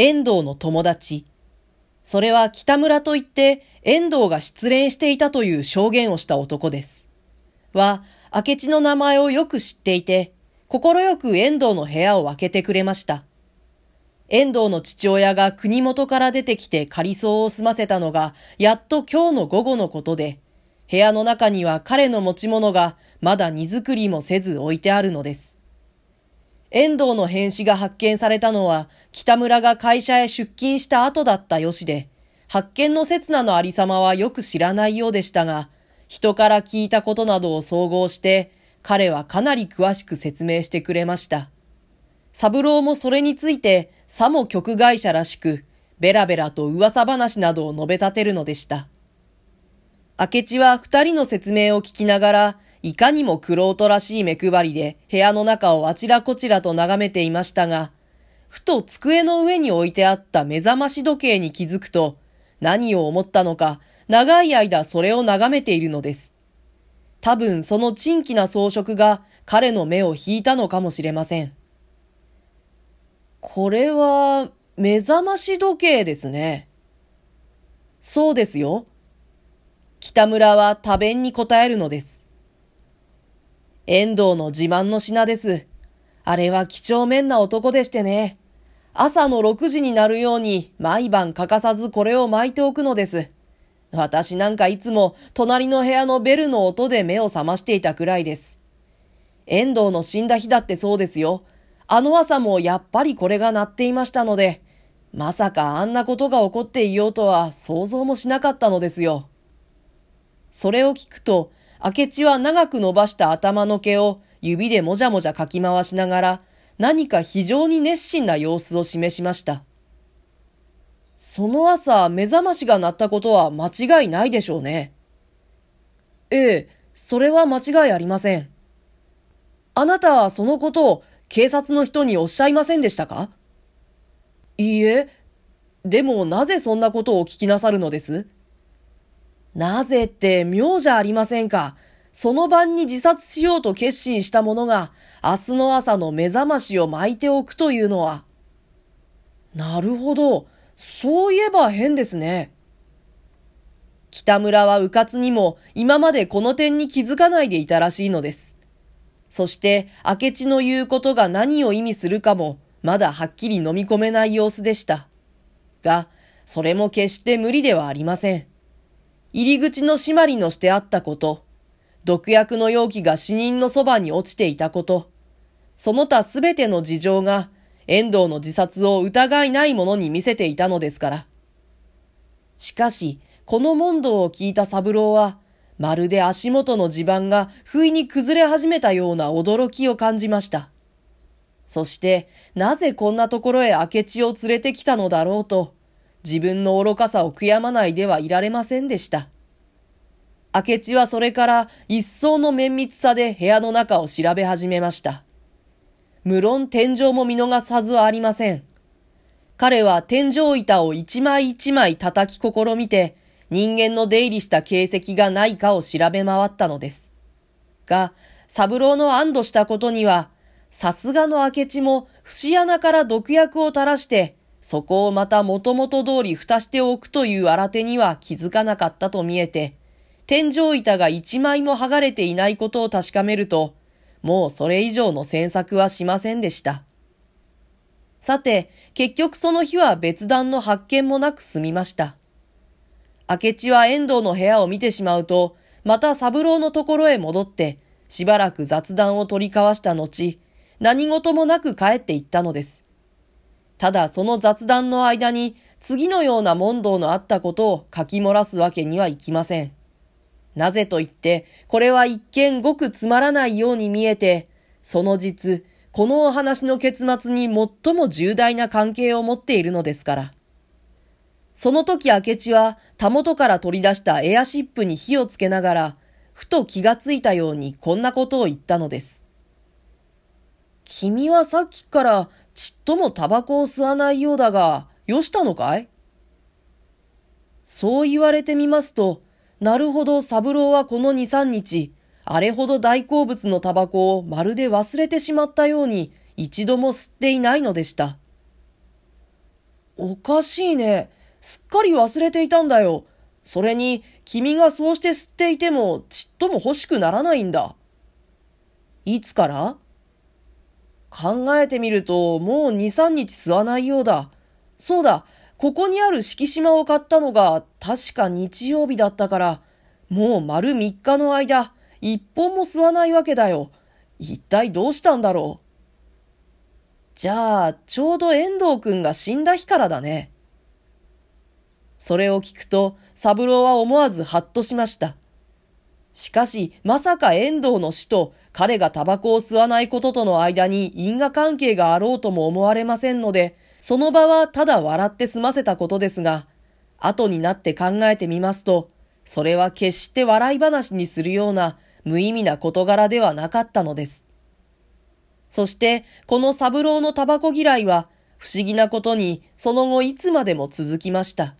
遠藤の友達。それは北村といって遠藤が失恋していたという証言をした男です。は、明智の名前をよく知っていて、心よく遠藤の部屋を開けてくれました。遠藤の父親が国元から出てきて仮装を済ませたのが、やっと今日の午後のことで、部屋の中には彼の持ち物がまだ荷造りもせず置いてあるのです。遠藤の変死が発見されたのは、北村が会社へ出勤した後だったよしで、発見の刹那のありさまはよく知らないようでしたが、人から聞いたことなどを総合して、彼はかなり詳しく説明してくれました。三郎もそれについて、さも局外者らしく、ベラベラと噂話などを述べ立てるのでした。明智は二人の説明を聞きながら、いかにも玄人らしい目配りで部屋の中をあちらこちらと眺めていましたが、ふと机の上に置いてあった目覚まし時計に気づくと、何を思ったのか、長い間それを眺めているのです。多分その珍奇な装飾が彼の目を引いたのかもしれません。これは、目覚まし時計ですね。そうですよ。北村は多弁に答えるのです。遠藤の自慢の品です。あれは几帳面な男でしてね。朝の6時になるように毎晩欠かさずこれを巻いておくのです。私なんかいつも隣の部屋のベルの音で目を覚ましていたくらいです。遠藤の死んだ日だってそうですよ。あの朝もやっぱりこれが鳴っていましたので、まさかあんなことが起こっていようとは想像もしなかったのですよ。それを聞くと、明智は長く伸ばした頭の毛を指でもじゃもじゃかき回しながら、何か非常に熱心な様子を示しました。その朝、目覚ましが鳴ったことは間違いないでしょうね。ええ、それは間違いありません。あなたはそのことを警察の人におっしゃいませんでしたか？いいえ。でもなぜそんなことを聞きなさるのです？なぜって妙じゃありませんか？その晩に自殺しようと決心した者が、明日の朝の目覚ましを巻いておくというのは。なるほど。そういえば変ですね。北村は迂闊にも今までこの点に気づかないでいたらしいのです。そして、明智の言うことが何を意味するかも、まだはっきり飲み込めない様子でした。が、それも決して無理ではありません。入り口の締まりのしてあったこと、毒薬の容器が死人のそばに落ちていたこと、その他すべての事情が遠藤の自殺を疑いないものに見せていたのですから。しかし、この問答を聞いた三郎は、まるで足元の地盤が不意に崩れ始めたような驚きを感じました。そして、なぜこんなところへ明智を連れてきたのだろうと、自分の愚かさを悔やまないではいられませんでした。明智はそれから一層の綿密さで部屋の中を調べ始めました。無論天井も見逃さずはありません。彼は天井板を一枚一枚叩き試みて、人間の出入りした形跡がないかを調べ回ったのです。が、三郎の安堵したことには、さすがの明智も節穴から毒薬を垂らして、そこをまた元々通り蓋しておくという新手には気づかなかったと見えて、天井板が一枚も剥がれていないことを確かめると、もうそれ以上の詮索はしませんでした。さて、結局その日は別段の発見もなく済みました。明智は遠藤の部屋を見てしまうと、また三郎のところへ戻って、しばらく雑談を取り交わした後、何事もなく帰って行ったのです。ただその雑談の間に次のような問答のあったことを書き漏らすわけにはいきません。なぜと言って、これは一見ごくつまらないように見えて、その実、このお話の結末に最も重大な関係を持っているのですから。その時明智は、たもとから取り出したエアシップに火をつけながら、ふと気がついたようにこんなことを言ったのです。君はさっきからちっともタバコを吸わないようだが、よしたのかい？そう言われてみますと、なるほど三郎はこの二三日、あれほど大好物のタバコをまるで忘れてしまったように、一度も吸っていないのでした。おかしいね。すっかり忘れていたんだよ。それに、君がそうして吸っていても、ちっとも欲しくならないんだ。いつから？考えてみると、もう2、3日吸わないようだ。そうだ、ここにある敷島を買ったのが、確か日曜日だったから、もう丸3日の間、一本も吸わないわけだよ。一体どうしたんだろう。じゃあ、ちょうど遠藤くんが死んだ日からだね。それを聞くと、三郎は思わずハッとしました。しかし、まさか遠藤の死と彼がタバコを吸わないこととの間に因果関係があろうとも思われませんので、その場はただ笑って済ませたことですが、後になって考えてみますと、それは決して笑い話にするような無意味な事柄ではなかったのです。そして、この三郎のタバコ嫌いは、不思議なことに、その後いつまでも続きました。